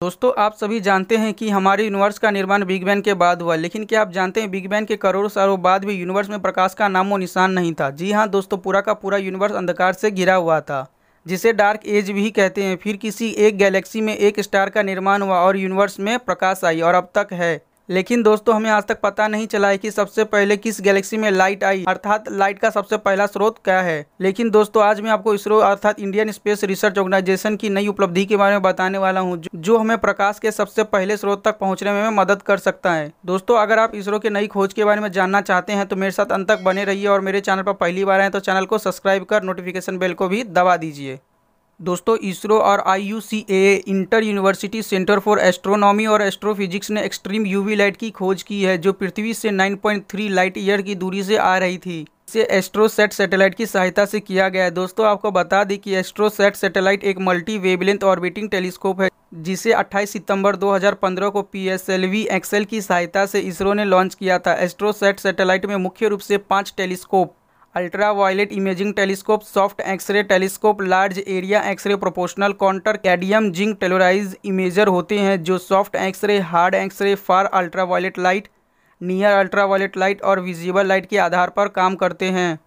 दोस्तों, आप सभी जानते हैं कि हमारे यूनिवर्स का निर्माण बिग बैन के बाद हुआ, लेकिन क्या आप जानते हैं बिग बैन के करोड़ों सालों बाद भी यूनिवर्स में प्रकाश का नामो निशान नहीं था? जी हाँ दोस्तों, पूरा का पूरा यूनिवर्स अंधकार से घिरा हुआ था, जिसे डार्क एज भी कहते हैं। फिर किसी एक गैलेक्सी में एक स्टार का निर्माण हुआ और यूनिवर्स में प्रकाश आई और अब तक है। लेकिन दोस्तों, हमें आज तक पता नहीं चला है कि सबसे पहले किस गैलेक्सी में लाइट आई, अर्थात लाइट का सबसे पहला स्रोत क्या है। लेकिन दोस्तों, आज मैं आपको इसरो, अर्थात इंडियन स्पेस रिसर्च ऑर्गेनाइजेशन की नई उपलब्धि के बारे में बताने वाला हूँ, जो हमें प्रकाश के सबसे पहले स्रोत तक पहुँचने में मदद कर सकता है। दोस्तों, अगर आप इसरो के नई खोज के बारे में जानना चाहते हैं तो मेरे साथ अंत तक बने रहिए और मेरे चैनल पर पहली बार आए तो चैनल को सब्सक्राइब कर नोटिफिकेशन बेल को भी दबा दीजिए। दोस्तों, इसरो और I U C A inter university centre for astronomy और एस्ट्रोफिजिक्स ने एक्सट्रीम यूवी लाइट की खोज की है, जो पृथ्वी से 9.3 लाइट ईयर की दूरी से आ रही थी। इसे एस्ट्रोसेट सैटेलाइट की सहायता से किया गया है। दोस्तों, आपको बता दें कि एस्ट्रोसेट सैटेलाइट एक मल्टी वेवलेंथ ऑर्बिटिंग टेलीस्कोप है, जिसे 28 सितंबर 2015 को P S L V XL की सहायता से इसरो ने लॉन्च किया था। एस्ट्रोसेट सैटेलाइट में मुख्य रूप से पाँच telescope ultraviolet imaging telescope, soft X-ray telescope, large area X-ray, proportional counter, cadmium, zinc, telluride imager होते हैं जो soft X-ray, hard X-ray, far ultraviolet light, near ultraviolet light और विजिबल लाइट के आधार पर काम करते हैं।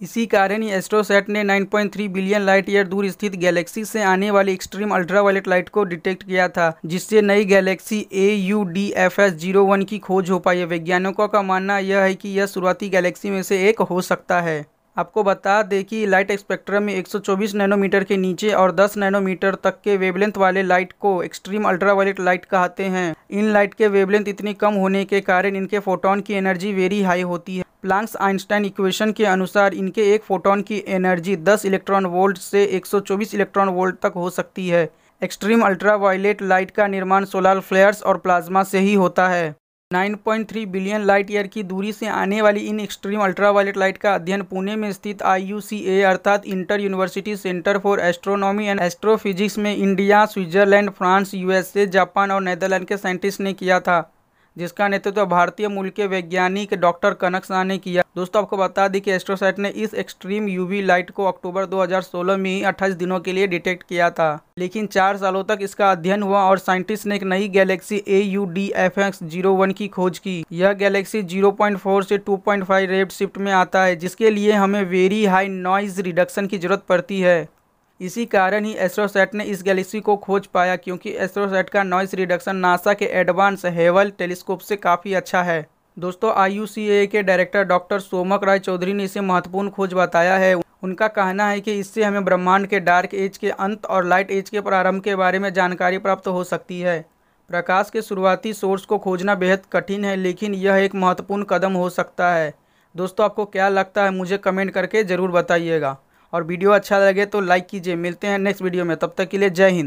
इसी कारण ही एस्ट्रोसेट ने 9.3 बिलियन लाइट ईयर दूर स्थित गैलेक्सी से आने वाली एक्सट्रीम अल्ट्रावायलेट लाइट को डिटेक्ट किया था, जिससे नई galaxy A U D F S zero one की खोज हो पाई। है वैज्ञानिकों का मानना यह है कि यह शुरुआती गैलेक्सी में से एक हो सकता है। आपको बता दें कि लाइट स्पेक्ट्रम में 124 नैनोमीटर के नीचे और 10 नैनोमीटर तक के वेवलेंथ वाले लाइट को एक्सट्रीम अल्ट्रावायलेट लाइट कहते हैं। इन लाइट के वेवलेंथ इतनी कम होने के कारण इनके फोटोन की एनर्जी वेरी हाई होती है। प्लांक्स आइंस्टाइन इक्वेशन के अनुसार इनके एक फोटोन की एनर्जी 10 इलेक्ट्रॉन वोल्ट से 124 इलेक्ट्रॉन वोल्ट तक हो सकती है। एक्सट्रीम अल्ट्रावायलेट लाइट का निर्माण सोलर फ्लेयर्स और प्लाज्मा से ही होता है। 9.3 बिलियन लाइट ईयर की दूरी से आने वाली इन एक्सट्रीम अल्ट्रावायलेट लाइट का अध्ययन पुणे में स्थित आईयूसीए अर्थात inter university centre for astronomy and astrophysics में India, Switzerland, France, USA, Japan और नेदरलैंड के साइंटिस्ट ने किया था। जिसका नेतृत्व तो भारतीय मूल के वैज्ञानिक डॉक्टर कनक शाह ने किया। दोस्तों, आपको बता दी कि एस्ट्रोसाइट ने इस एक्सट्रीम यूवी लाइट को अक्टूबर 2016 में ही 28 दिनों के लिए डिटेक्ट किया था। लेकिन चार सालों तक इसका अध्ययन हुआ और साइंटिस्ट ने एक नई galaxy A U D F X zero one की खोज की। यह गैलेक्सी 0.4 से 2.5 रेड शिफ्ट में आता है, जिसके लिए हमें वेरी हाई नॉइज़ रिडक्शन की ज़रूरत पड़ती है। इसी कारण ही एस्ट्रोसेट ने इस गैलेक्सी को खोज पाया क्योंकि एस्ट्रोसेट का नॉइस रिडक्शन नासा के एडवांस हेवल टेलीस्कोप से काफ़ी अच्छा है। दोस्तों, आईयूसीए के डायरेक्टर डॉक्टर सोमक राय चौधरी ने इसे महत्वपूर्ण खोज बताया है। उनका कहना है कि इससे हमें ब्रह्मांड के डार्क एज के अंत और लाइट एज के प्रारंभ के बारे में जानकारी प्राप्त हो सकती है। प्रकाश के शुरुआती सोर्स को खोजना बेहद कठिन है, लेकिन यह एक महत्वपूर्ण कदम हो सकता है। दोस्तों, आपको क्या लगता है, मुझे कमेंट करके ज़रूर बताइएगा। और वीडियो अच्छा लगे तो लाइक कीजिए। मिलते हैं नेक्स्ट वीडियो में। तब तक के लिए जय हिंद।